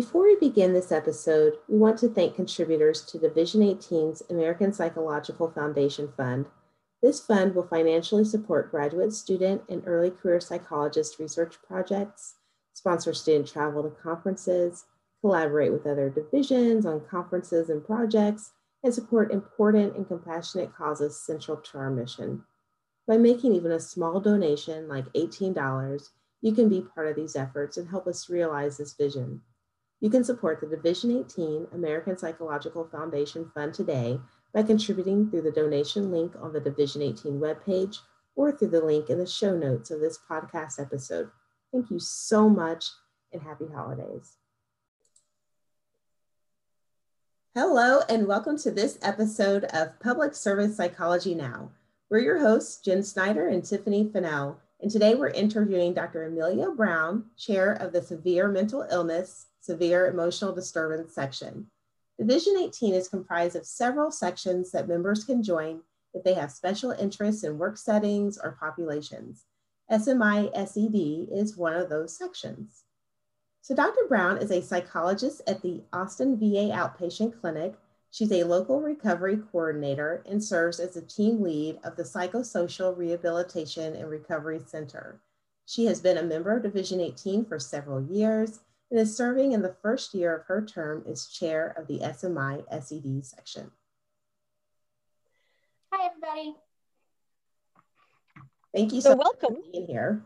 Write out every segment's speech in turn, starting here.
Before we begin this episode, we want to thank contributors to Division 18's American Psychological Foundation Fund. This fund will financially support graduate student and early career psychologist research projects, sponsor student travel to conferences, collaborate with other divisions on conferences and projects, and support important and compassionate causes central to our mission. By making even a small donation, like $18, you can be part of these efforts and help us realize this vision. You can support the Division 18 American Psychological Foundation Fund today by contributing through the donation link on the Division 18 webpage or through the link in the show notes of this podcast episode. Thank you so much and happy holidays. Hello, and welcome to this episode of Public Service Psychology Now. We're your hosts, Jen Snyder and Tiffany Fennell, and today we're interviewing Dr. Amelia Brown, Chair of the Severe Mental Illness Severe Emotional Disturbance section. Division 18 is comprised of several sections that members can join if they have special interests in work settings or populations. SMI SED is one of those sections. So Dr. Brown is a psychologist at the Austin VA Outpatient Clinic. She's a local recovery coordinator and serves as the team lead of the Psychosocial Rehabilitation and Recovery Center. She has been a member of Division 18 for several years and is serving in the first year of her term as chair of the SMI SED section. Hi, everybody. Thank you so, so welcome. being here.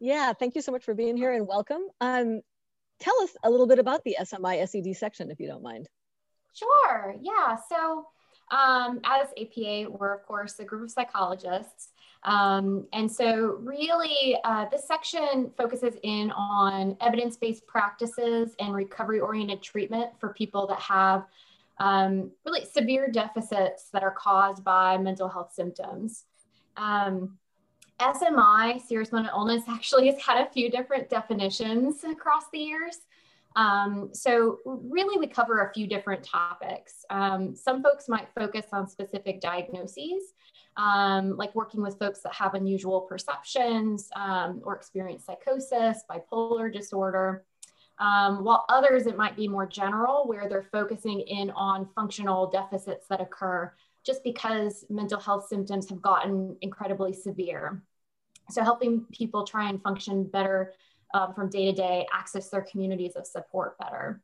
Yeah, thank you so much for being here and welcome. Um, tell us a little bit about the SMI SED section, if you don't mind. Sure, yeah. So um, as APA, we're of course a group of psychologists um, and so really uh, this section focuses in on evidence-based practices and recovery-oriented treatment for people that have um, really severe deficits that are caused by mental health symptoms. Um, SMI, serious mental illness, actually has had a few different definitions across the years. Um, so really we cover a few different topics. Um, some folks might focus on specific diagnoses, um, like working with folks that have unusual perceptions um, or experience psychosis, bipolar disorder. Um, while others, it might be more general, where they're focusing in on functional deficits that occur just because mental health symptoms have gotten incredibly severe. So, helping people try and function better um, from day to day, access their communities of support better.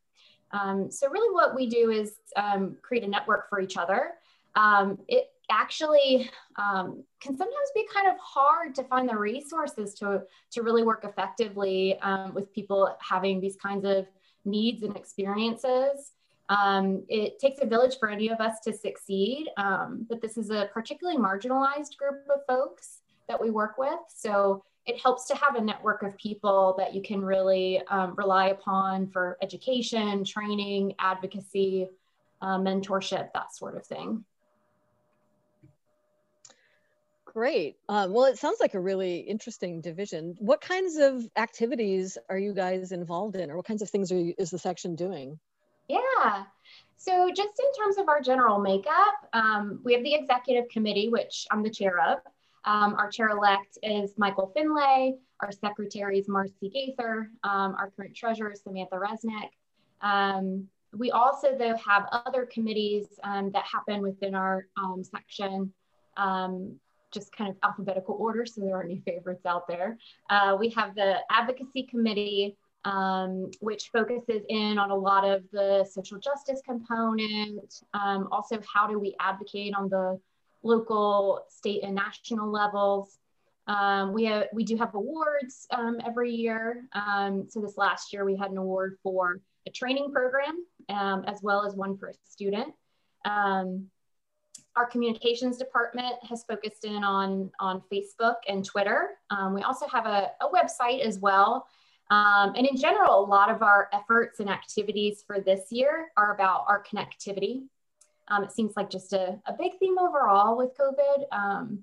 Um, so, really, what we do is um, create a network for each other. Um, it actually um, can sometimes be kind of hard to find the resources to, to really work effectively um, with people having these kinds of needs and experiences. Um, it takes a village for any of us to succeed, um, but this is a particularly marginalized group of folks that we work with. So it helps to have a network of people that you can really um, rely upon for education, training, advocacy, uh, mentorship, that sort of thing. Great. Um, well, it sounds like a really interesting division. What kinds of activities are you guys involved in, or what kinds of things you, is the section doing? Yeah. So, just in terms of our general makeup, um, we have the executive committee, which I'm the chair of. Um, our chair elect is Michael Finlay. Our secretary is Marcy Gaither. Um, our current treasurer is Samantha Resnick. Um, we also, though, have other committees um, that happen within our section. Um, just kind of alphabetical order, so there aren't any favorites out there. Uh, we have the advocacy committee, um, which focuses in on a lot of the social justice component. Um, also, how do we advocate on the local, state, and national levels? Um, we, have, we do have awards um, every year. Um, so this last year, we had an award for a training program, um, as well as one for a student. Um, our communications department has focused in on, on Facebook and Twitter. Um, we also have a, a website as well. And in general, a lot of our efforts and activities for this year are about our connectivity. Um, it seems like just a, a, big theme overall with COVID. Um,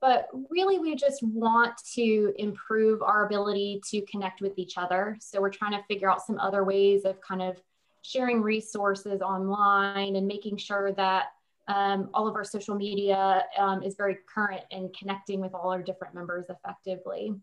but really, we just want to improve our ability to connect with each other. So we're trying to figure out some other ways of kind of sharing resources online and making sure that um, all of our social media um, is very current and connecting with all our different members effectively.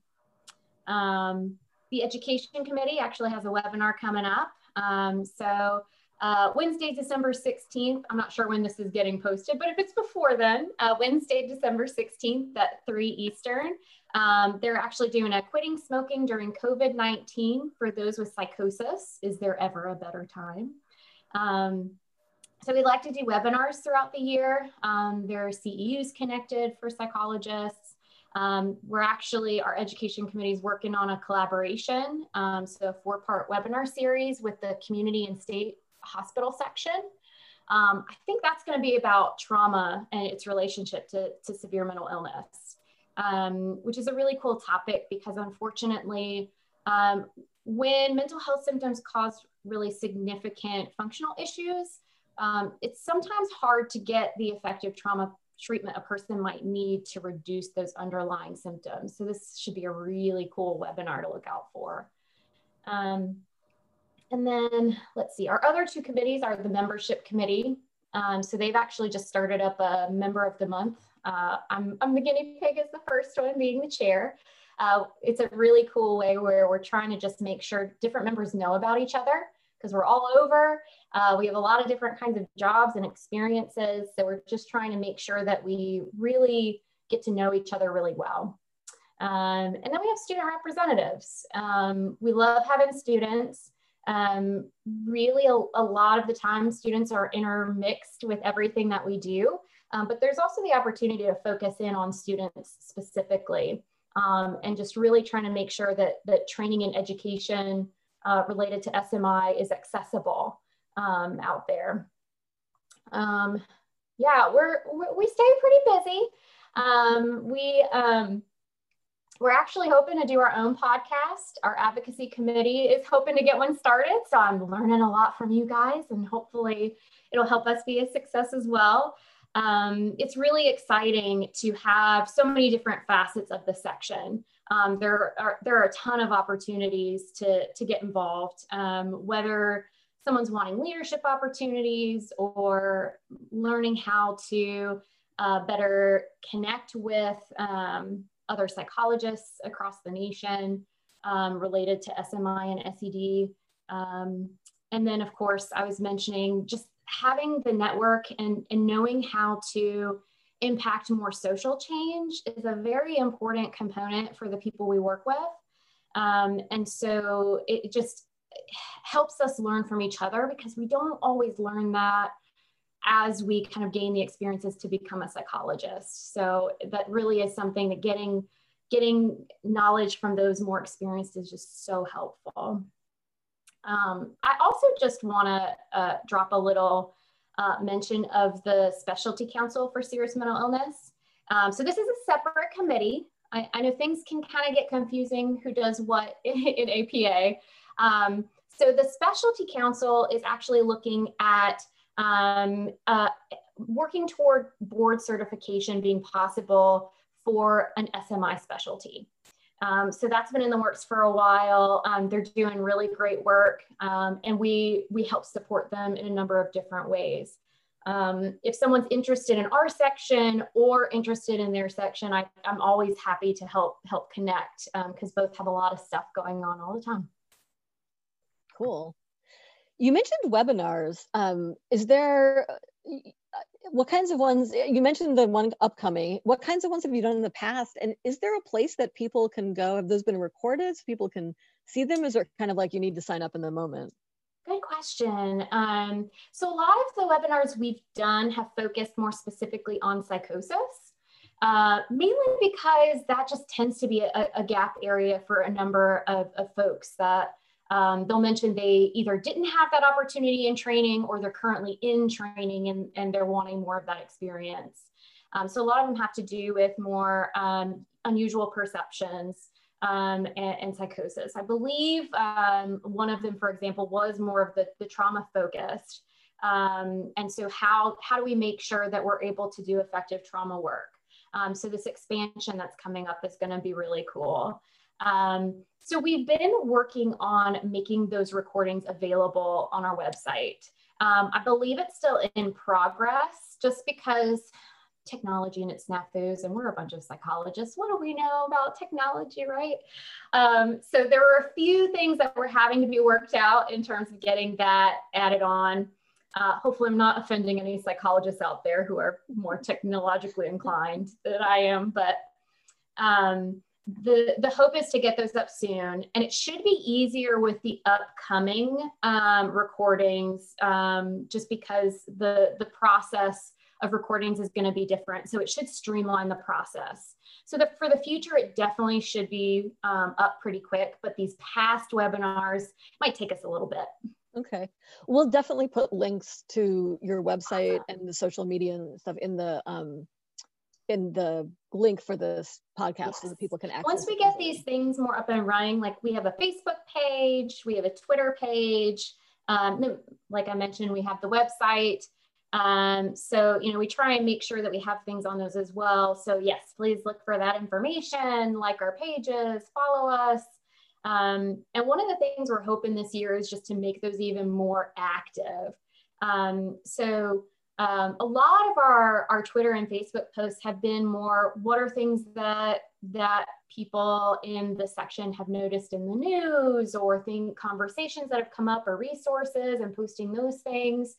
Um, the education committee actually has a webinar coming up Um, so uh, Wednesday, December 16th, I'm not sure when this is getting posted, but if it's before then, uh, Wednesday, December 16th at 3 Eastern, um, they're actually doing a quitting smoking during COVID-19 for those with psychosis. Is there ever a better time? Um, so we like to do webinars throughout the year. Um, there are CEUs connected for psychologists. Um, we're actually, our education committee is working on a collaboration. Um, so a four part webinar series with the community and state hospital section. Um, I think that's gonna be about trauma and its relationship to, to severe mental illness, um, which is a really cool topic because unfortunately, um, when mental health symptoms cause really significant functional issues, um, it's sometimes hard to get the effective trauma treatment a person might need to reduce those underlying symptoms. So this should be a really cool webinar to look out for. Um, and then let's see, our other two committees are the membership committee. Um, so they've actually just started up a member of the month. Uh, I'm, I'm the guinea pig as the first one being the chair. Uh, it's a really cool way where we're trying to just make sure different members know about each other because we're all over. Uh, we have a lot of different kinds of jobs and experiences. So we're just trying to make sure that we really get to know each other really well. Um, and then we have student representatives. Um, we love having students. Um, really, a, a, lot of the time, students are intermixed with everything that we do. Um, but there's also the opportunity to focus in on students specifically um, and just really trying to make sure that, that training and education uh, related to SMI is accessible um, out there. Um, yeah, we're, we stay pretty busy. Um, we, we're actually hoping to do our own podcast. Our advocacy committee is hoping to get one started. So I'm learning a lot from you guys and hopefully it'll help us be a success as well. Um, it's really exciting to have so many different facets of the section. Um, there, are, there are a ton of opportunities to, to get involved, um, whether someone's wanting leadership opportunities or learning how to uh, better connect with um, other psychologists across the nation um, related to SMI and SED. Um, and then, of course, I was mentioning just having the network and, and knowing how to impact more social change is a very important component for the people we work with. Um, and so it just helps us learn from each other because we don't always learn that as we kind of gain the experiences to become a psychologist. So that really is something that getting getting knowledge from those more experienced is just so helpful. Um, I also just want to uh, drop a little uh, mention of the Specialty Council for Serious Mental Illness. Um, so this is a separate committee. I, I know things can kind of get confusing who does what in, in APA. Um, so the Specialty Council is actually looking at um, uh, working toward board certification being possible for an SMI specialty. Um, so that's been in the works for a while. Um, they're doing really great work, um, and we we help support them in a number of different ways. Um, if someone's interested in our section or interested in their section, I, am always happy to help help connect because um, both have a lot of stuff going on all the time. Cool. You mentioned webinars. Um, is there what kinds of ones you mentioned the one upcoming. What kinds of ones have you done in the past? And is there a place that people can go? Have those been recorded so people can see them? Is it kind of like you need to sign up in the moment? Good question. Um, so a lot of the webinars we've done have focused more specifically on psychosis uh, mainly because that just tends to be a, a gap area for a number of, of folks that um, they'll mention they either didn't have that opportunity in training or they're currently in training and, and they're wanting more of that experience. Um, so a lot of them have to do with more um, unusual perceptions um, and, and, psychosis. I believe um, one of them, for example, was more of the, the trauma focused. Um, and so how, how do we make sure that we're able to do effective trauma work? so this expansion that's coming up is gonna be really cool. Um, so we've been working on making those recordings available on our website. Um, I believe it's still in progress just because technology and its snafus, and we're a bunch of psychologists. What do we know about technology, right? Um, so there were a few things that were having to be worked out in terms of getting that added on. Uh, hopefully, I'm not offending any psychologists out there who are more technologically inclined than I am, but um, the the hope is to get those up soon. And it should be easier with the upcoming um, recordings um, just because the the process of recordings is going to be different. So it should streamline the process. So the, for the future it definitely should be um, up pretty quick but these past webinars might take us a little bit. Okay. We'll definitely put links to your website and the social media and stuff in the um, in the link for this podcast yes. so that people can access once we get these things more up and running like we have a facebook page we have a twitter page um, like i mentioned we have the website. Um, so you know we try and make sure that we have things on those as well. So yes please look for that information like our pages follow us. Um, and one of the things we're hoping this year is just to make those even more active. Um, so um, a lot of our, our Twitter and Facebook posts have been more what are things that that people in the section have noticed in the news or think conversations that have come up or resources and posting those things.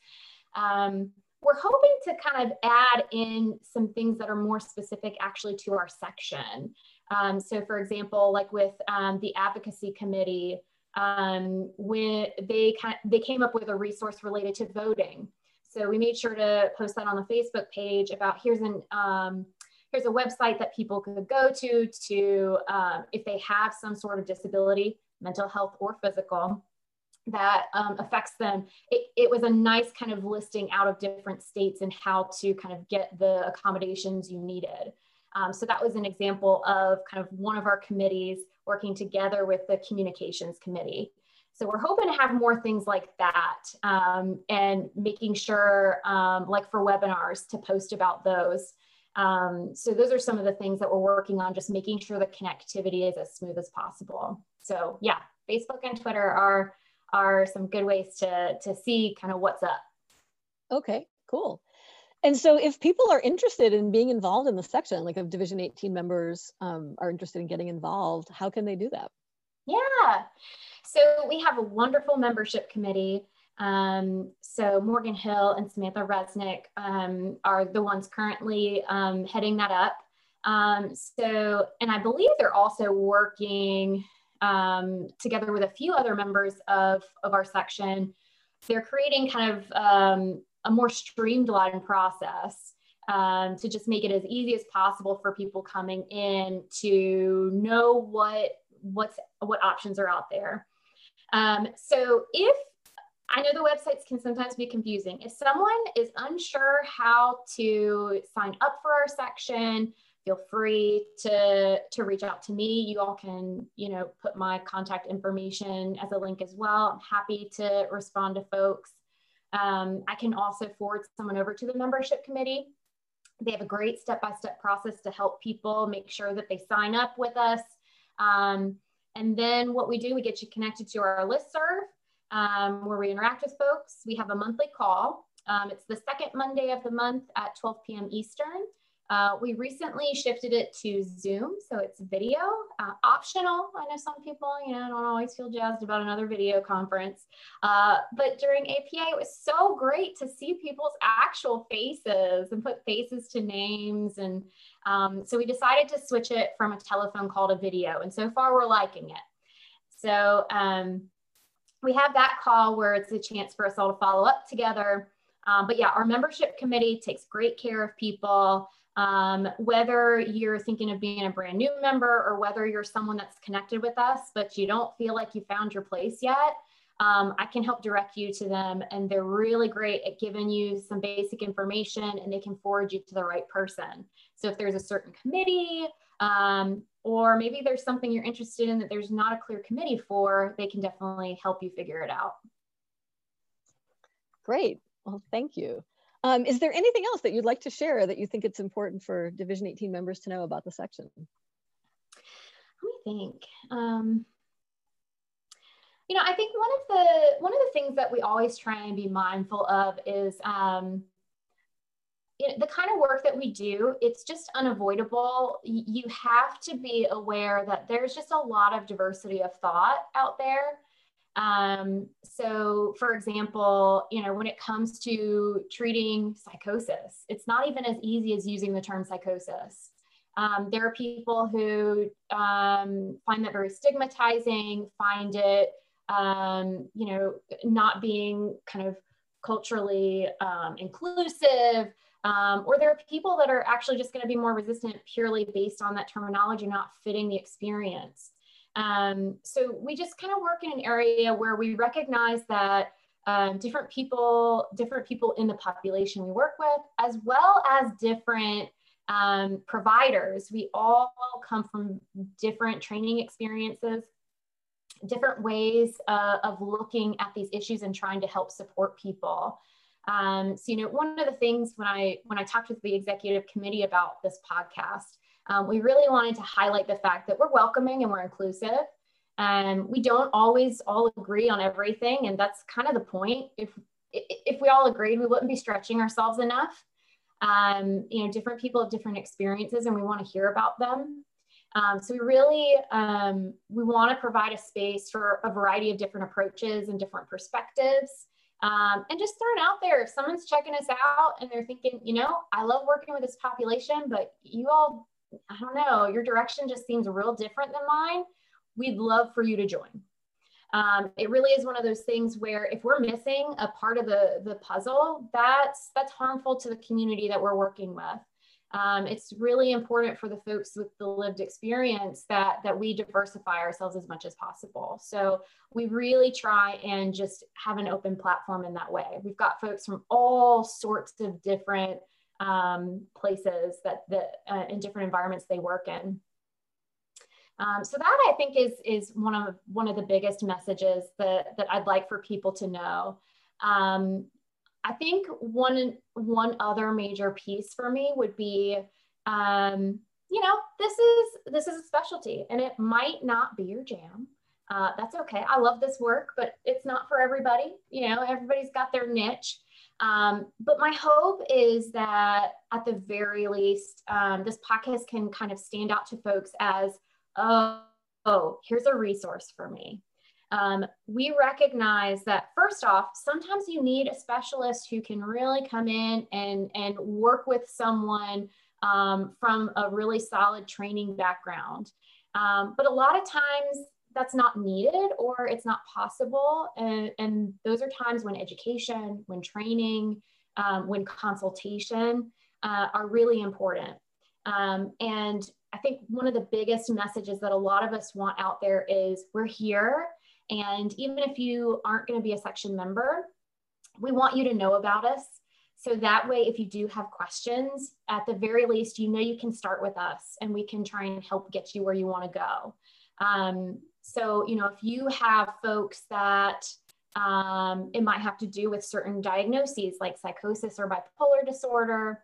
Um, we're hoping to kind of add in some things that are more specific actually to our section. Um, so for example, like with um, the advocacy committee, um, when they, they came up with a resource related to voting. So we made sure to post that on the Facebook page about here's an um, here's a website that people could go to to um, if they have some sort of disability, mental health or physical, that um, affects them. It, it was a nice kind of listing out of different states and how to kind of get the accommodations you needed. Um, so that was an example of kind of one of our committees working together with the communications committee. So we're hoping to have more things like that um, and making sure, um, like for webinars, to post about those. Um, so those are some of the things that we're working on, just making sure the connectivity is as smooth as possible. So yeah, Facebook and Twitter are are some good ways to to see kind of what's up. Okay, cool. And so if people are interested in being involved in the section, like if Division 18 members um, are interested in getting involved, how can they do that? Yeah. So we have a wonderful membership committee. Um, so Morgan Hill and Samantha Resnick um, are the ones currently um, heading that up. Um, so, and I believe they're also working um, together with a few other members of, of our section. They're creating kind of um, a more streamlined process to just make it as easy as possible for people coming in to know what what's what options are out there. Um, so if I know the websites can sometimes be confusing. If someone is unsure how to sign up for our section, feel free to to reach out to me. You all can, you know, put my contact information as a link as well. I'm happy to respond to folks. Um, I can also forward someone over to the membership committee. They have a great step-by-step -step process to help people make sure that they sign up with us. Um, and then what we do, we get you connected to our listserv um, where we interact with folks. We have a monthly call. Um, it's the second Monday of the month at 12 p.m. Eastern. Uh, we recently shifted it to Zoom, so it's video, uh, optional. I know some people, you know, don't always feel jazzed about another video conference, uh, but during APA, it was so great to see people's actual faces and put faces to names. And um, so we decided to switch it from a telephone call to video, and so far we're liking it. So um, we have that call where it's a chance for us all to follow up together. Um, but yeah, our membership committee takes great care of people. Um, whether you're thinking of being a brand new member or whether you're someone that's connected with us, but you don't feel like you found your place yet, um, I can help direct you to them. And they're really great at giving you some basic information and they can forward you to the right person. So if there's a certain committee, um, or maybe there's something you're interested in that there's not a clear committee for, they can definitely help you figure it out. Great. Well, thank you. Um, is there anything else that you'd like to share that you think it's important for Division 18 members to know about the section? Let me think. Um, you know, I think one of the one of the things that we always try and be mindful of is um, you know, the kind of work that we do, it's just unavoidable. You have to be aware that there's just a lot of diversity of thought out there. Um, so, for example, you know, when it comes to treating psychosis, it's not even as easy as using the term psychosis. Um, there are people who um, find that very stigmatizing, find it, um, you know, not being kind of culturally um, inclusive. Um, or there are people that are actually just going to be more resistant purely based on that terminology not fitting the experience. Um, so we just kind of work in an area where we recognize that um, different people, different people in the population we work with, as well as different um, providers, we all come from different training experiences, different ways uh, of looking at these issues and trying to help support people. Um, so, you know, one of the things when I when I talked with the executive committee about this podcast, um, we really wanted to highlight the fact that we're welcoming and we're inclusive. And we don't always all agree on everything, and that's kind of the point. If if we all agreed, we wouldn't be stretching ourselves enough. Um, you know, different people have different experiences, and we want to hear about them. Um, so we really um, we want to provide a space for a variety of different approaches and different perspectives. Um, and just throw it out there. If someone's checking us out and they're thinking, you know, I love working with this population, but you all, I don't know, your direction just seems real different than mine. We'd love for you to join. Um, it really is one of those things where if we're missing a part of the, the puzzle, that's, that's harmful to the community that we're working with. Um, it's really important for the folks with the lived experience that that we diversify ourselves as much as possible. So we really try and just have an open platform in that way. We've got folks from all sorts of different um, places that that uh, in different environments they work in. Um, so that I think is is one of one of the biggest messages that that I'd like for people to know. Um, I think one one other major piece for me would be, um, you know, this is this is a specialty, and it might not be your jam. Uh, that's okay. I love this work, but it's not for everybody. You know, everybody's got their niche. Um, but my hope is that at the very least, um, this podcast can kind of stand out to folks as, oh, oh, here's a resource for me um, we recognize that first off, sometimes you need a specialist who can really come in and, and work with someone um, from a really solid training background. Um, but a lot of times that's not needed or it's not possible. And, and those are times when education, when training, um, when consultation uh, are really important. Um, and I think one of the biggest messages that a lot of us want out there is we're here and even if you aren't going to be a section member, we want you to know about us. So that way, if you do have questions, at the very least, you know you can start with us and we can try and help get you where you want to go. Um, so, you know, if you have folks that um, it might have to do with certain diagnoses like psychosis or bipolar disorder,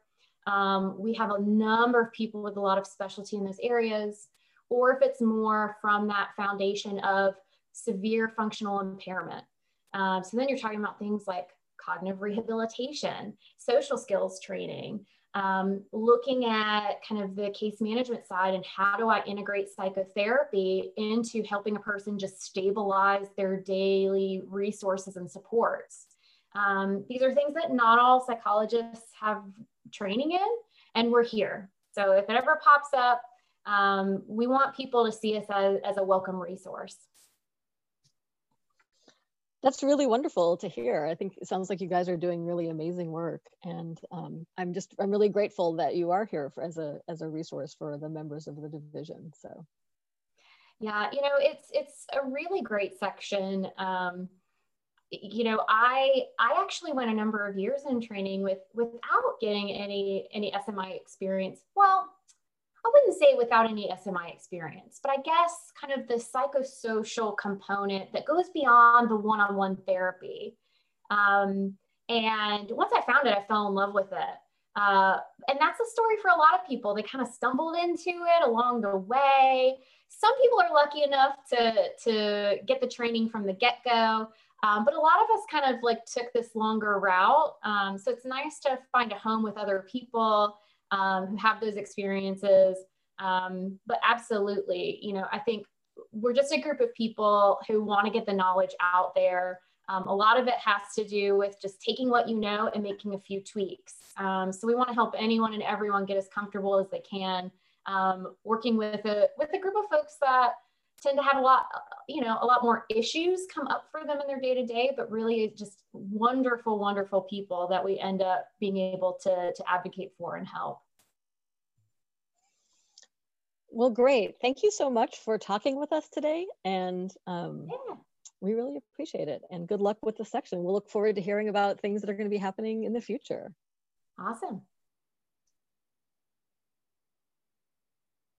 um, we have a number of people with a lot of specialty in those areas. Or if it's more from that foundation of severe functional impairment. Um, so then you're talking about things like cognitive rehabilitation, social skills training, um, looking at kind of the case management side and how do I integrate psychotherapy into helping a person just stabilize their daily resources and supports. Um, these are things that not all psychologists have training in, and we're here. So if it ever pops up, um, we want people to see us as, as a welcome resource. That's really wonderful to hear. I think it sounds like you guys are doing really amazing work, and um, I'm just I'm really grateful that you are here for, as a as a resource for the members of the division. So, yeah, you know, it's it's a really great section. Um, you know, I I actually went a number of years in training with without getting any any SMI experience. Well, wouldn't say without any SMI experience, but I guess kind of the psychosocial component that goes beyond the one on one therapy. Um, and once I found it, I fell in love with it. Uh, and that's a story for a lot of people. They kind of stumbled into it along the way. Some people are lucky enough to, to get the training from the get go. Um, but a lot of us kind of like took this longer route. Um, so it's nice to find a home with other people um, who have those experiences. Um, but absolutely, you know, I think we're just a group of people who want to get the knowledge out there. Um, a lot of it has to do with just taking what you know and making a few tweaks. Um, so we want to help anyone and everyone get as comfortable as they can, um, working with a with a group of folks that tend to have a lot, you know, a lot more issues come up for them in their day to day, but really just wonderful, wonderful people that we end up being able to to advocate for and help. Well, great. Thank you so much for talking with us today. And um, yeah. we really appreciate it. And good luck with the section. We'll look forward to hearing about things that are going to be happening in the future. Awesome.